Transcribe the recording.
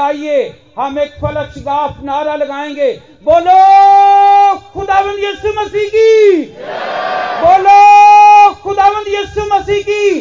आइए हम एक फलक गाफ नारा लगाएँगे। बोलो, खुदावंद यीशु मसीह की। बोलो, खुदावंद यीशु मसीह की।